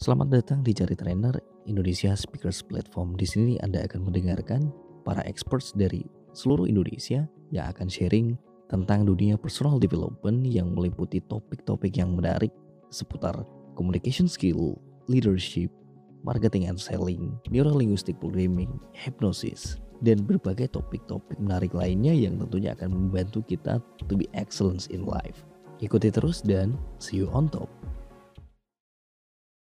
Selamat datang di Cari Trainer Indonesia Speakers Platform. Di sini Anda akan mendengarkan para experts dari seluruh Indonesia yang akan sharing tentang dunia personal development yang meliputi topik-topik yang menarik seputar communication skill, leadership, marketing and selling, neurolinguistic programming, hypnosis, dan berbagai topik-topik menarik lainnya yang tentunya akan membantu kita to be excellence in life. Ikuti terus dan see you on top.